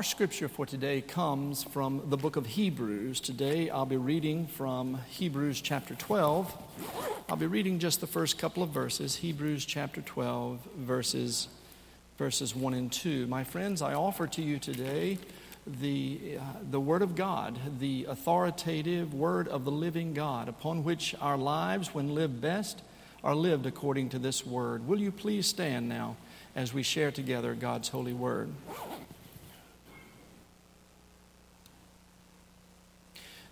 Our scripture for today comes from the book of Hebrews. Today I'll be reading from Hebrews chapter 12. I'll be reading just the first couple of verses, Hebrews chapter 12, verses, verses 1 and 2. My friends, I offer to you today the, uh, the Word of God, the authoritative Word of the living God, upon which our lives, when lived best, are lived according to this Word. Will you please stand now as we share together God's holy Word?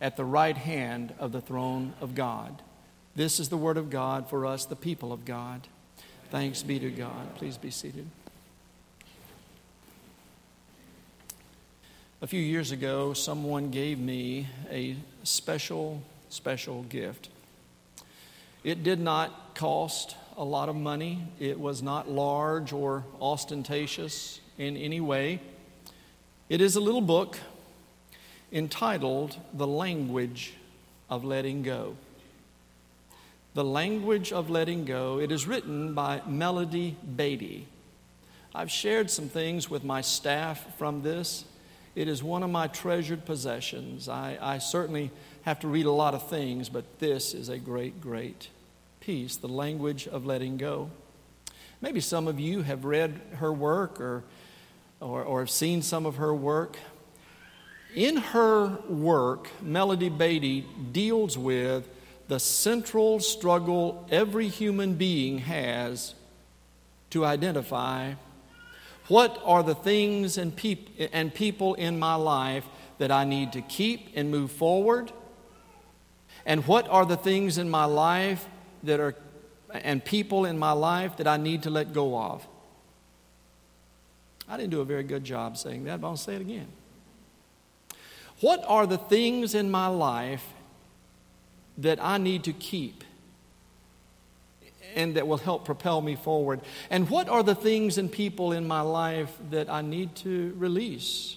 at the right hand of the throne of God. This is the word of God for us, the people of God. Thanks be to God. Please be seated. A few years ago, someone gave me a special, special gift. It did not cost a lot of money, it was not large or ostentatious in any way. It is a little book entitled The Language of Letting Go. The Language of Letting Go. It is written by Melody Beattie. I've shared some things with my staff from this. It is one of my treasured possessions. I, I certainly have to read a lot of things, but this is a great, great piece The Language of Letting Go. Maybe some of you have read her work or, or, or have seen some of her work. In her work, Melody Beattie deals with the central struggle every human being has to identify what are the things and, peop- and people in my life that I need to keep and move forward? And what are the things in my life that are, and people in my life that I need to let go of? I didn't do a very good job saying that, but I'll say it again. What are the things in my life that I need to keep and that will help propel me forward? And what are the things and people in my life that I need to release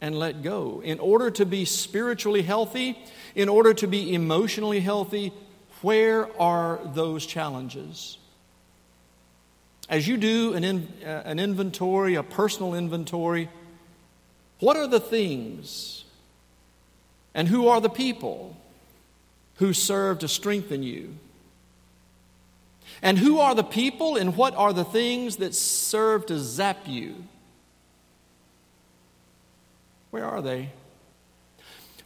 and let go in order to be spiritually healthy, in order to be emotionally healthy? Where are those challenges? As you do an, in, uh, an inventory, a personal inventory, what are the things and who are the people who serve to strengthen you? And who are the people and what are the things that serve to zap you? Where are they?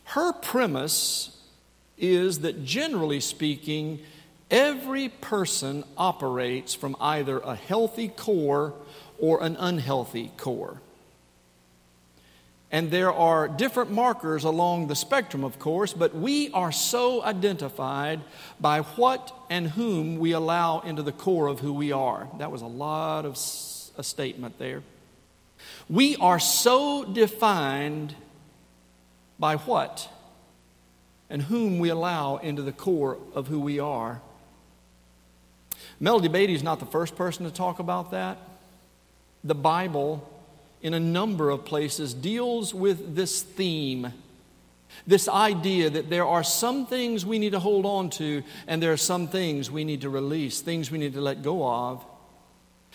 Her premise is that generally speaking, every person operates from either a healthy core or an unhealthy core. And there are different markers along the spectrum, of course, but we are so identified by what and whom we allow into the core of who we are. That was a lot of a statement there. We are so defined by what and whom we allow into the core of who we are. Melody Beattie is not the first person to talk about that. The Bible in a number of places deals with this theme. This idea that there are some things we need to hold on to, and there are some things we need to release, things we need to let go of.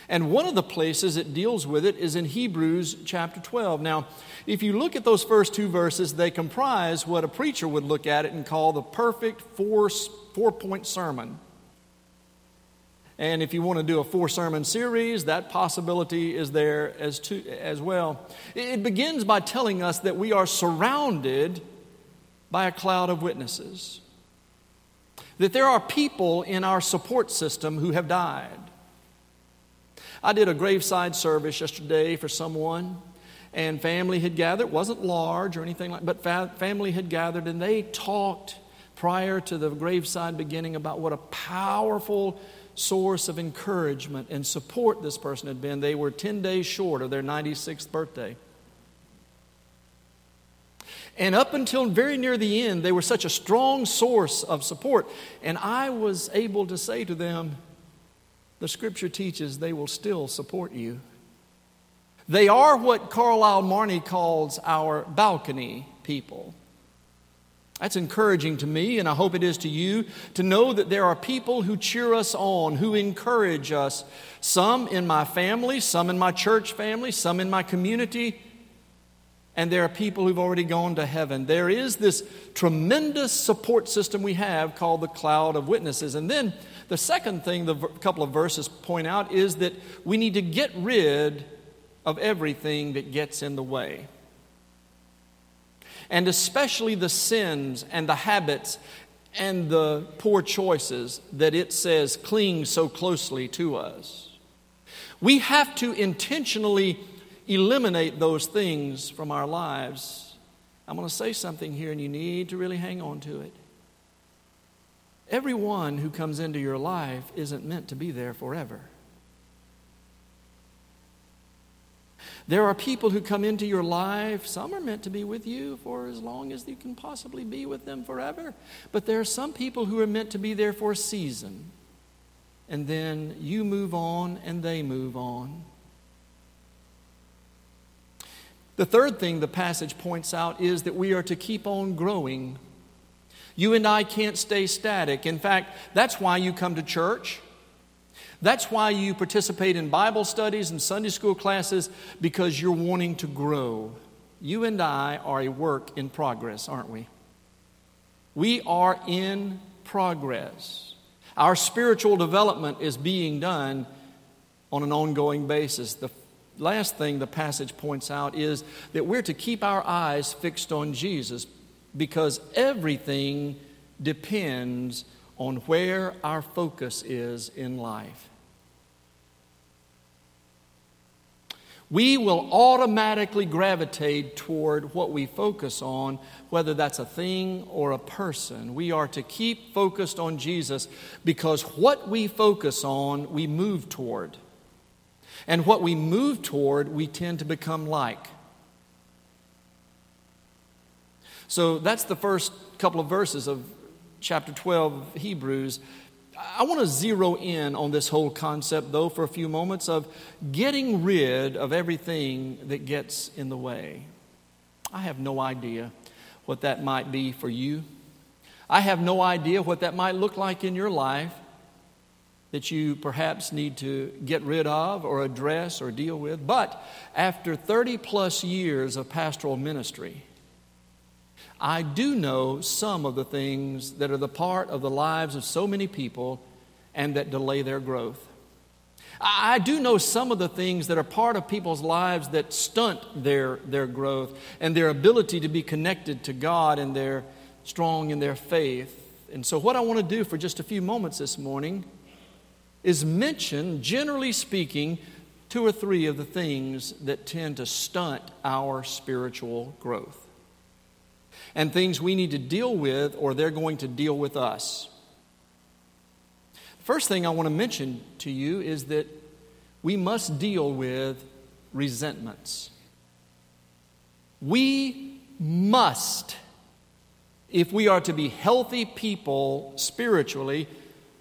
And one of the places it deals with it is in Hebrews chapter 12. Now, if you look at those first two verses, they comprise what a preacher would look at it and call the perfect four, four point sermon. And if you want to do a four sermon series, that possibility is there as, to, as well. It begins by telling us that we are surrounded by a cloud of witnesses, that there are people in our support system who have died. I did a graveside service yesterday for someone, and family had gathered. It wasn't large or anything like but family had gathered, and they talked prior to the graveside beginning about what a powerful source of encouragement and support this person had been. They were 10 days short of their 96th birthday. And up until very near the end, they were such a strong source of support. And I was able to say to them, the scripture teaches they will still support you. They are what Carlyle Marney calls our balcony people. That's encouraging to me, and I hope it is to you, to know that there are people who cheer us on, who encourage us. Some in my family, some in my church family, some in my community, and there are people who've already gone to heaven. There is this tremendous support system we have called the cloud of witnesses. And then the second thing the couple of verses point out is that we need to get rid of everything that gets in the way. And especially the sins and the habits and the poor choices that it says cling so closely to us. We have to intentionally eliminate those things from our lives. I'm going to say something here, and you need to really hang on to it. Everyone who comes into your life isn't meant to be there forever. There are people who come into your life, some are meant to be with you for as long as you can possibly be with them forever. But there are some people who are meant to be there for a season. And then you move on and they move on. The third thing the passage points out is that we are to keep on growing you and I can't stay static. In fact, that's why you come to church. That's why you participate in Bible studies and Sunday school classes because you're wanting to grow. You and I are a work in progress, aren't we? We are in progress. Our spiritual development is being done on an ongoing basis. The last thing the passage points out is that we're to keep our eyes fixed on Jesus because everything depends on where our focus is in life. We will automatically gravitate toward what we focus on, whether that's a thing or a person. We are to keep focused on Jesus because what we focus on, we move toward. And what we move toward, we tend to become like. So that's the first couple of verses of chapter 12 of Hebrews. I want to zero in on this whole concept, though, for a few moments of getting rid of everything that gets in the way. I have no idea what that might be for you. I have no idea what that might look like in your life that you perhaps need to get rid of or address or deal with. But after 30 plus years of pastoral ministry, I do know some of the things that are the part of the lives of so many people and that delay their growth. I do know some of the things that are part of people's lives that stunt their, their growth and their ability to be connected to God and they're strong in their faith. And so, what I want to do for just a few moments this morning is mention, generally speaking, two or three of the things that tend to stunt our spiritual growth and things we need to deal with or they're going to deal with us. First thing I want to mention to you is that we must deal with resentments. We must, if we are to be healthy people spiritually,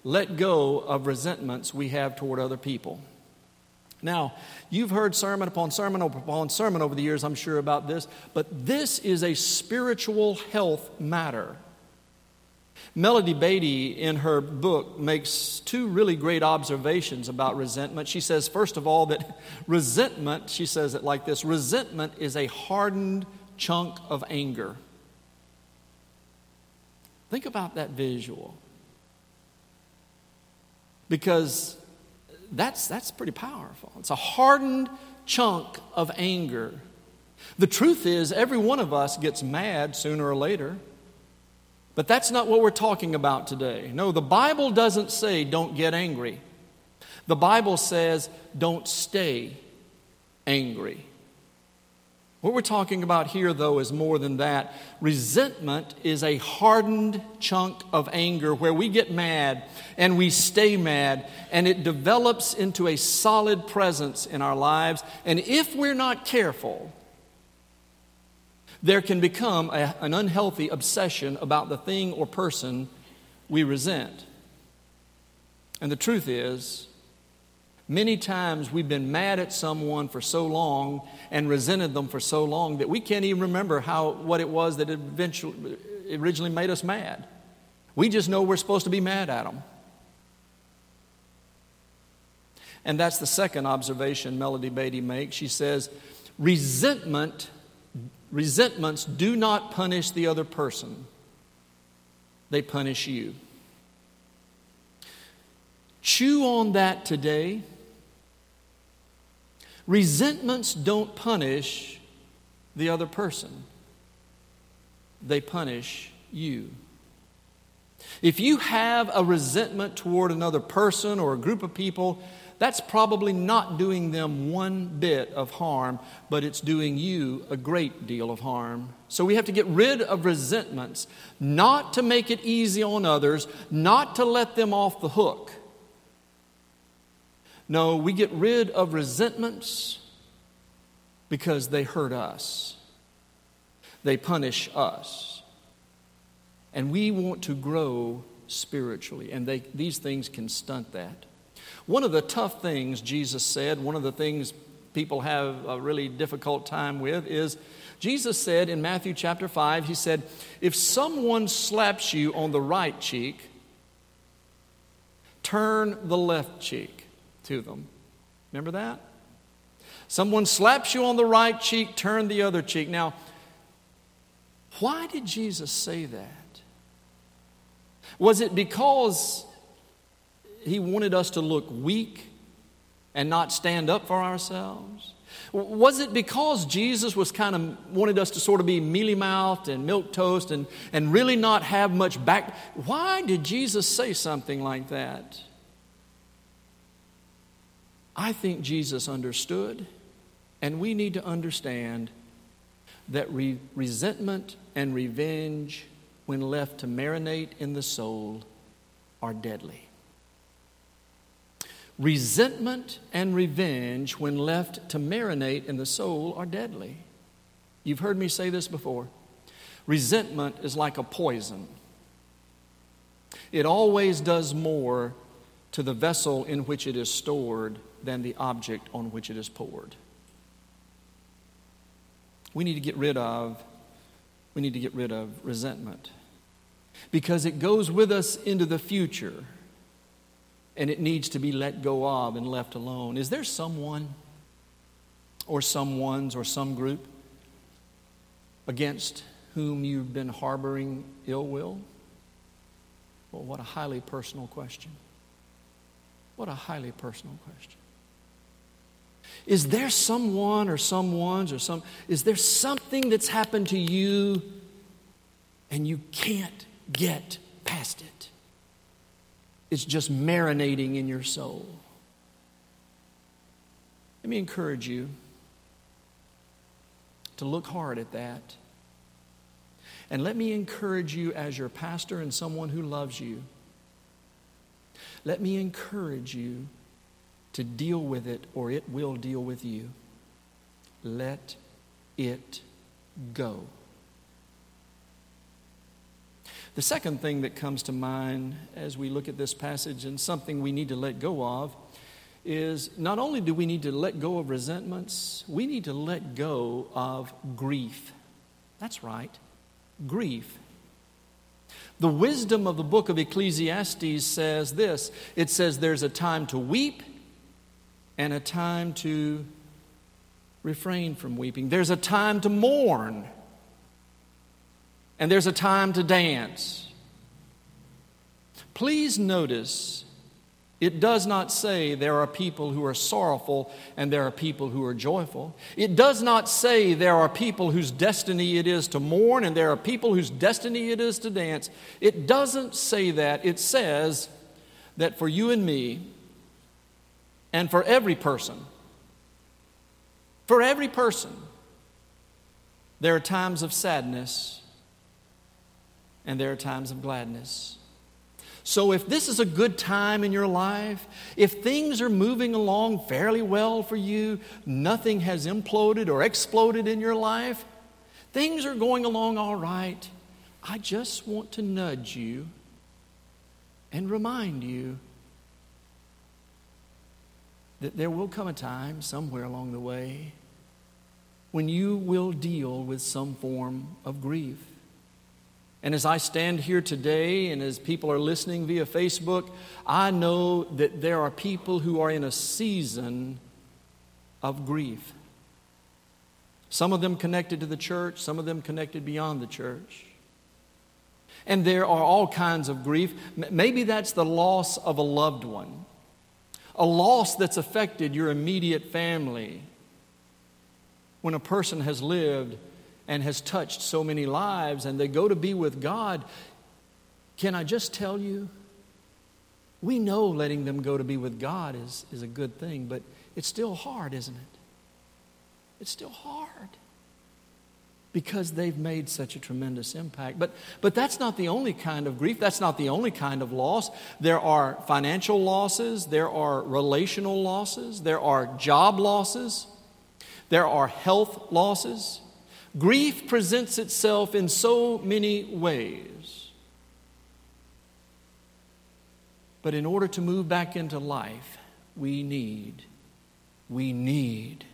let go of resentments we have toward other people. Now, you've heard sermon upon sermon upon sermon over the years, I'm sure, about this, but this is a spiritual health matter. Melody Beattie, in her book, makes two really great observations about resentment. She says, first of all, that resentment, she says it like this resentment is a hardened chunk of anger. Think about that visual. Because that's, that's pretty powerful. It's a hardened chunk of anger. The truth is, every one of us gets mad sooner or later. But that's not what we're talking about today. No, the Bible doesn't say don't get angry. The Bible says don't stay angry. What we're talking about here, though, is more than that. Resentment is a hardened chunk of anger where we get mad and we stay mad, and it develops into a solid presence in our lives. And if we're not careful, there can become a, an unhealthy obsession about the thing or person we resent. And the truth is, many times we've been mad at someone for so long and resented them for so long that we can't even remember how, what it was that eventually, originally made us mad. We just know we're supposed to be mad at them. And that's the second observation Melody Beattie makes. She says, resentment, resentments do not punish the other person, they punish you. Chew on that today. Resentments don't punish the other person, they punish you. If you have a resentment toward another person or a group of people, that's probably not doing them one bit of harm, but it's doing you a great deal of harm. So we have to get rid of resentments, not to make it easy on others, not to let them off the hook. No, we get rid of resentments because they hurt us, they punish us. And we want to grow spiritually, and they, these things can stunt that. One of the tough things Jesus said, one of the things people have a really difficult time with is Jesus said in Matthew chapter 5, He said, If someone slaps you on the right cheek, turn the left cheek to them. Remember that? Someone slaps you on the right cheek, turn the other cheek. Now, why did Jesus say that? Was it because he wanted us to look weak and not stand up for ourselves? Was it because Jesus was kind of wanted us to sort of be mealy mouthed and milk toast and, and really not have much back? Why did Jesus say something like that? I think Jesus understood, and we need to understand that re- resentment and revenge, when left to marinate in the soul, are deadly. Resentment and revenge, when left to marinate in the soul, are deadly. You've heard me say this before. Resentment is like a poison, it always does more to the vessel in which it is stored than the object on which it is poured. We need to get rid of we need to get rid of resentment because it goes with us into the future and it needs to be let go of and left alone. Is there someone or someone's or some group against whom you've been harboring ill will? Well, what a highly personal question. What a highly personal question. Is there someone or someone's or some, is there something that's happened to you and you can't get past it? It's just marinating in your soul. Let me encourage you to look hard at that. And let me encourage you as your pastor and someone who loves you. Let me encourage you to deal with it or it will deal with you. Let it go. The second thing that comes to mind as we look at this passage and something we need to let go of is not only do we need to let go of resentments, we need to let go of grief. That's right, grief. The wisdom of the book of Ecclesiastes says this it says there's a time to weep and a time to refrain from weeping. There's a time to mourn, and there's a time to dance. Please notice it does not say there are people who are sorrowful and there are people who are joyful. It does not say there are people whose destiny it is to mourn and there are people whose destiny it is to dance. It doesn't say that. It says that for you and me, and for every person. For every person, there are times of sadness and there are times of gladness. So, if this is a good time in your life, if things are moving along fairly well for you, nothing has imploded or exploded in your life, Things are going along all right. I just want to nudge you and remind you that there will come a time somewhere along the way when you will deal with some form of grief. And as I stand here today, and as people are listening via Facebook, I know that there are people who are in a season of grief. Some of them connected to the church, some of them connected beyond the church. And there are all kinds of grief. Maybe that's the loss of a loved one, a loss that's affected your immediate family. When a person has lived and has touched so many lives and they go to be with God, can I just tell you? We know letting them go to be with God is, is a good thing, but it's still hard, isn't it? It's still hard because they've made such a tremendous impact. But, but that's not the only kind of grief. That's not the only kind of loss. There are financial losses, there are relational losses, there are job losses, there are health losses. Grief presents itself in so many ways. But in order to move back into life, we need, we need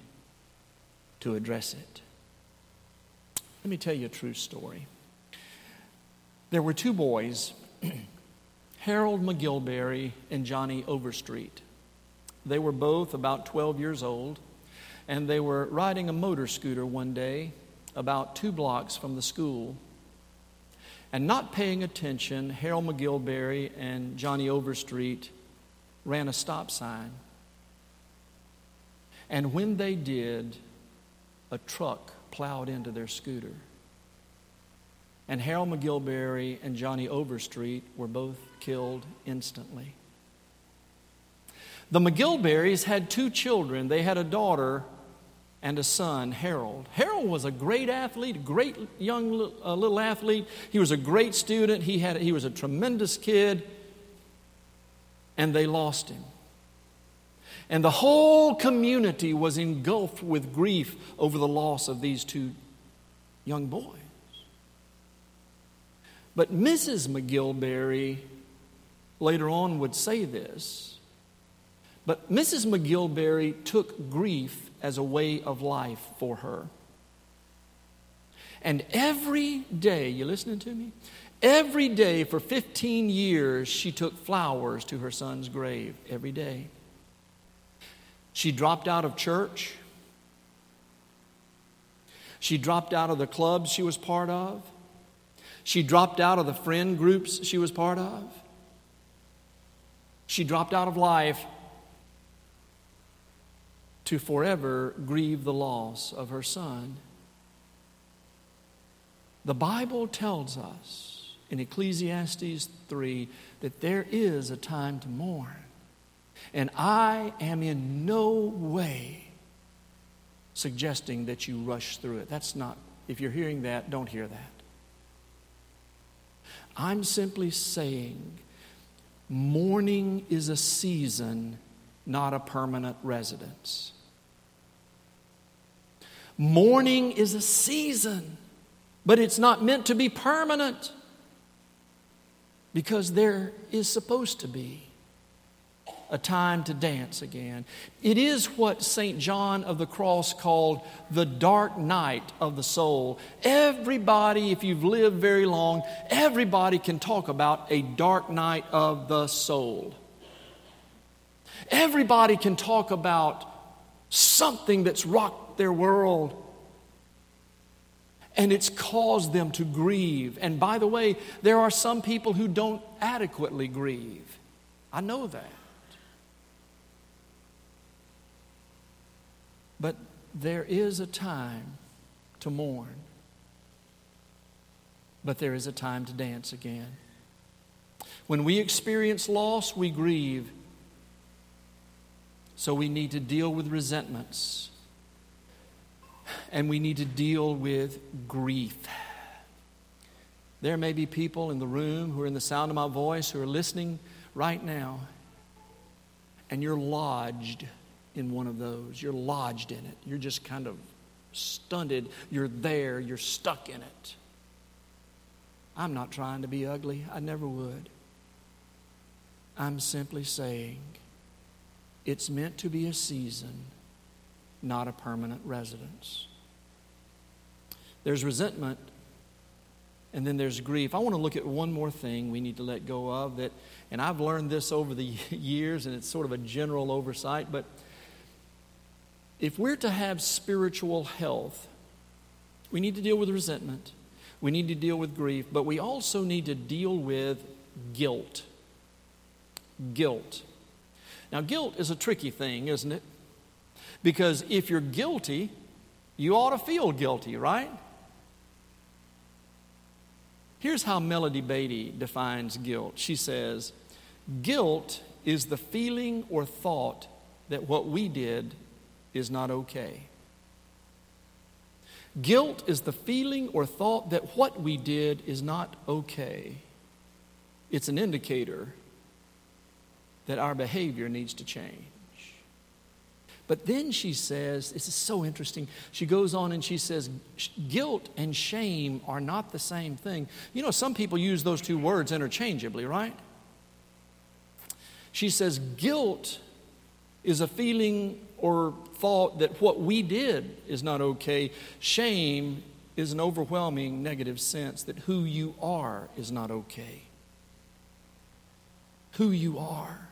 to address it. Let me tell you a true story. There were two boys, Harold McGilberry and Johnny Overstreet. They were both about 12 years old, and they were riding a motor scooter one day about two blocks from the school. And not paying attention, Harold McGilberry and Johnny Overstreet ran a stop sign. And when they did, a truck plowed into their scooter. And Harold McGilberry and Johnny Overstreet were both killed instantly. The McGilberrys had two children. They had a daughter and a son, Harold. Harold was a great athlete, a great young uh, little athlete. He was a great student. He, had, he was a tremendous kid. And they lost him. And the whole community was engulfed with grief over the loss of these two young boys. But Mrs. McGilberry later on would say this. But Mrs. McGilberry took grief as a way of life for her. And every day, you listening to me? Every day for 15 years, she took flowers to her son's grave. Every day. She dropped out of church. She dropped out of the clubs she was part of. She dropped out of the friend groups she was part of. She dropped out of life to forever grieve the loss of her son. The Bible tells us in Ecclesiastes 3 that there is a time to mourn. And I am in no way suggesting that you rush through it. That's not, if you're hearing that, don't hear that. I'm simply saying mourning is a season, not a permanent residence. Mourning is a season, but it's not meant to be permanent because there is supposed to be a time to dance again. It is what St. John of the Cross called the dark night of the soul. Everybody, if you've lived very long, everybody can talk about a dark night of the soul. Everybody can talk about something that's rocked their world and it's caused them to grieve. And by the way, there are some people who don't adequately grieve. I know that. But there is a time to mourn, but there is a time to dance again. When we experience loss, we grieve. So we need to deal with resentments and we need to deal with grief. There may be people in the room who are in the sound of my voice who are listening right now, and you're lodged in one of those. You're lodged in it. You're just kind of stunted. You're there, you're stuck in it. I'm not trying to be ugly, I never would. I'm simply saying it's meant to be a season, not a permanent residence. There's resentment and then there's grief. I want to look at one more thing we need to let go of that, and I've learned this over the years, and it's sort of a general oversight, but if we're to have spiritual health, we need to deal with resentment, we need to deal with grief, but we also need to deal with guilt. Guilt. Now, guilt is a tricky thing, isn't it? Because if you're guilty, you ought to feel guilty, right? Here's how Melody Beattie defines guilt. She says, Guilt is the feeling or thought that what we did is not okay. Guilt is the feeling or thought that what we did is not okay. It's an indicator that our behavior needs to change. But then she says, this is so interesting. She goes on and she says, guilt and shame are not the same thing. You know, some people use those two words interchangeably, right? She says, guilt is a feeling or thought that what we did is not okay. Shame is an overwhelming negative sense that who you are is not okay. Who you are.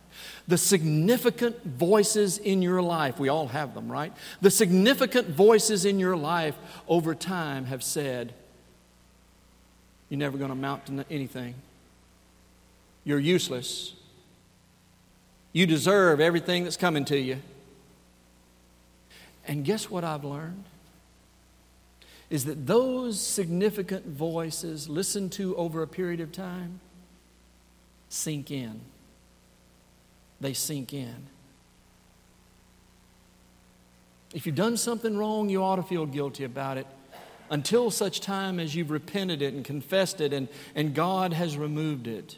The significant voices in your life, we all have them, right? The significant voices in your life over time have said, You're never going to amount to anything. You're useless. You deserve everything that's coming to you. And guess what I've learned? Is that those significant voices listened to over a period of time sink in they sink in. If you've done something wrong, you ought to feel guilty about it until such time as you've repented it and confessed it and, and God has removed it.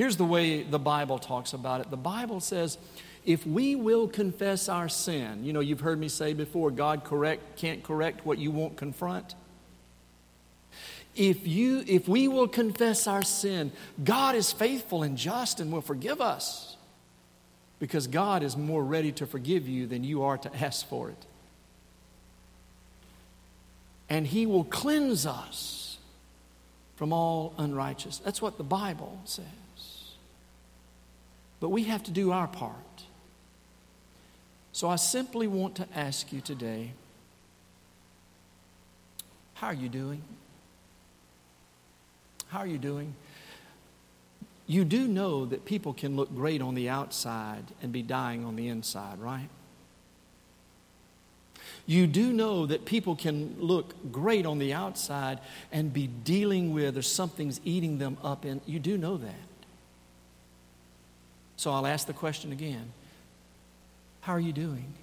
Here's the way the Bible talks about it the Bible says, if we will confess our sin, you know, you've heard me say before, God correct, can't correct what you won't confront. If, you, if we will confess our sin, God is faithful and just and will forgive us because God is more ready to forgive you than you are to ask for it. And He will cleanse us from all unrighteousness. That's what the Bible says. But we have to do our part. So I simply want to ask you today how are you doing? How are you doing? You do know that people can look great on the outside and be dying on the inside, right? You do know that people can look great on the outside and be dealing with or something's eating them up and you do know that. So I'll ask the question again. How are you doing?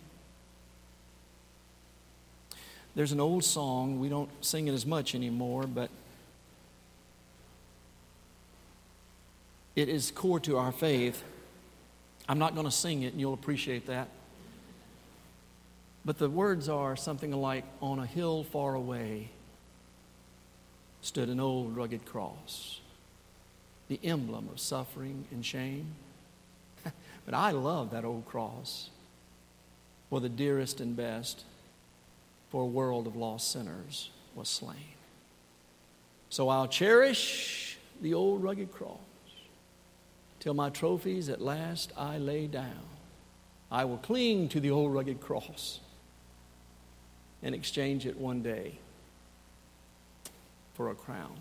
There's an old song, we don't sing it as much anymore, but It is core to our faith. I'm not going to sing it, and you'll appreciate that. But the words are something like On a hill far away stood an old rugged cross, the emblem of suffering and shame. But I love that old cross for the dearest and best for a world of lost sinners was slain. So I'll cherish the old rugged cross till my trophies at last I lay down. I will cling to the old rugged cross and exchange it one day for a crown.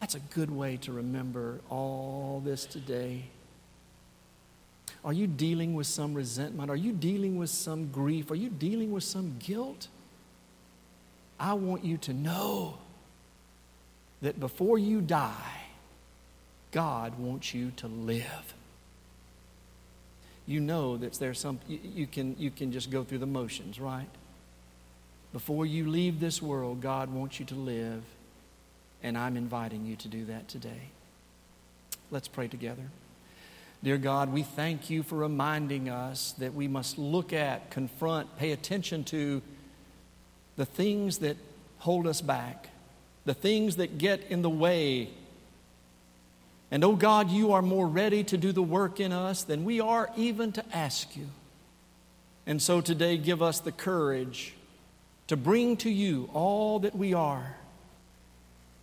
That's a good way to remember all this today. Are you dealing with some resentment? Are you dealing with some grief? Are you dealing with some guilt? I want you to know that before you die, God wants you to live. You know that there's some, you, can, you can just go through the motions, right? Before you leave this world, God wants you to live, and I'm inviting you to do that today. Let's pray together. Dear God, we thank you for reminding us that we must look at, confront, pay attention to the things that hold us back, the things that get in the way. And oh God, you are more ready to do the work in us than we are even to ask you. And so today, give us the courage to bring to you all that we are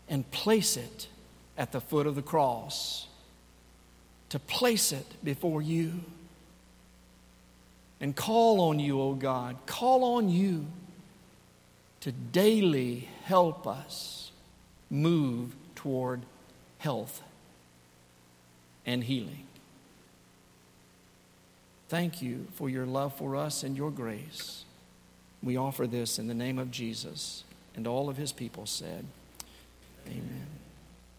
and place it at the foot of the cross, to place it before you. And call on you, O God, call on you to daily help us move toward health and healing. Thank you for your love for us and your grace. We offer this in the name of Jesus. And all of his people said, Amen.